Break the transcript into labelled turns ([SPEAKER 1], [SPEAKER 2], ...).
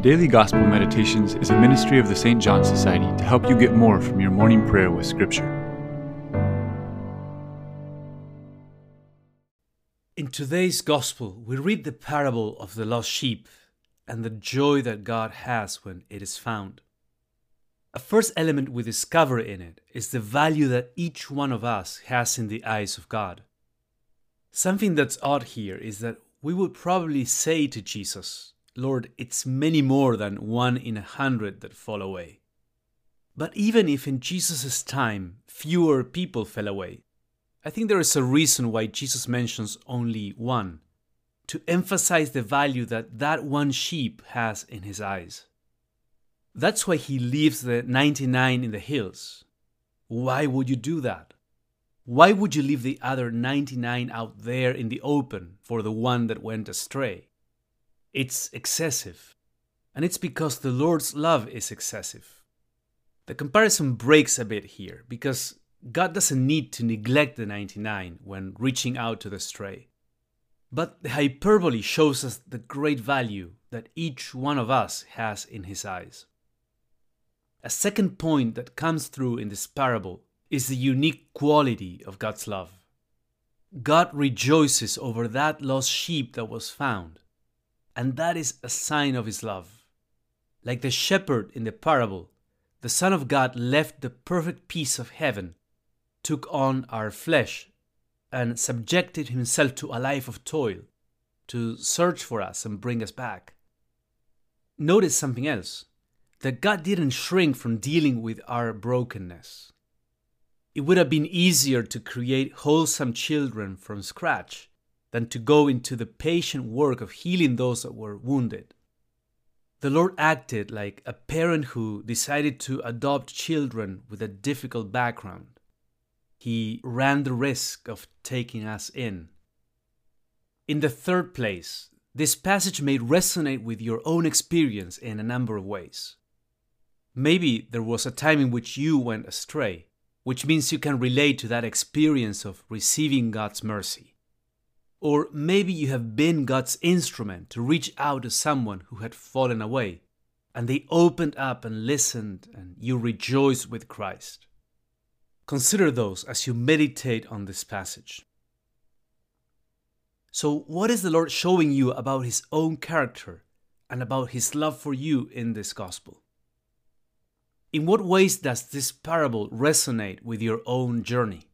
[SPEAKER 1] Daily Gospel Meditations is a ministry of the St. John Society to help you get more from your morning prayer with Scripture.
[SPEAKER 2] In today's Gospel, we read the parable of the lost sheep and the joy that God has when it is found. A first element we discover in it is the value that each one of us has in the eyes of God. Something that's odd here is that we would probably say to Jesus, Lord, it's many more than one in a hundred that fall away. But even if in Jesus' time fewer people fell away, I think there is a reason why Jesus mentions only one to emphasize the value that that one sheep has in his eyes. That's why he leaves the 99 in the hills. Why would you do that? Why would you leave the other 99 out there in the open for the one that went astray? It's excessive. And it's because the Lord's love is excessive. The comparison breaks a bit here because God doesn't need to neglect the 99 when reaching out to the stray. But the hyperbole shows us the great value that each one of us has in His eyes. A second point that comes through in this parable is the unique quality of God's love. God rejoices over that lost sheep that was found and that is a sign of his love. Like the shepherd in the parable, the Son of God left the perfect peace of heaven, took on our flesh, and subjected himself to a life of toil to search for us and bring us back. Notice something else that God didn't shrink from dealing with our brokenness. It would have been easier to create wholesome children from scratch than to go into the patient work of healing those that were wounded. The Lord acted like a parent who decided to adopt children with a difficult background. He ran the risk of taking us in. In the third place, this passage may resonate with your own experience in a number of ways. Maybe there was a time in which you went astray, which means you can relate to that experience of receiving God's mercy. Or maybe you have been God's instrument to reach out to someone who had fallen away, and they opened up and listened, and you rejoiced with Christ. Consider those as you meditate on this passage. So, what is the Lord showing you about His own character and about His love for you in this gospel? In what ways does this parable resonate with your own journey?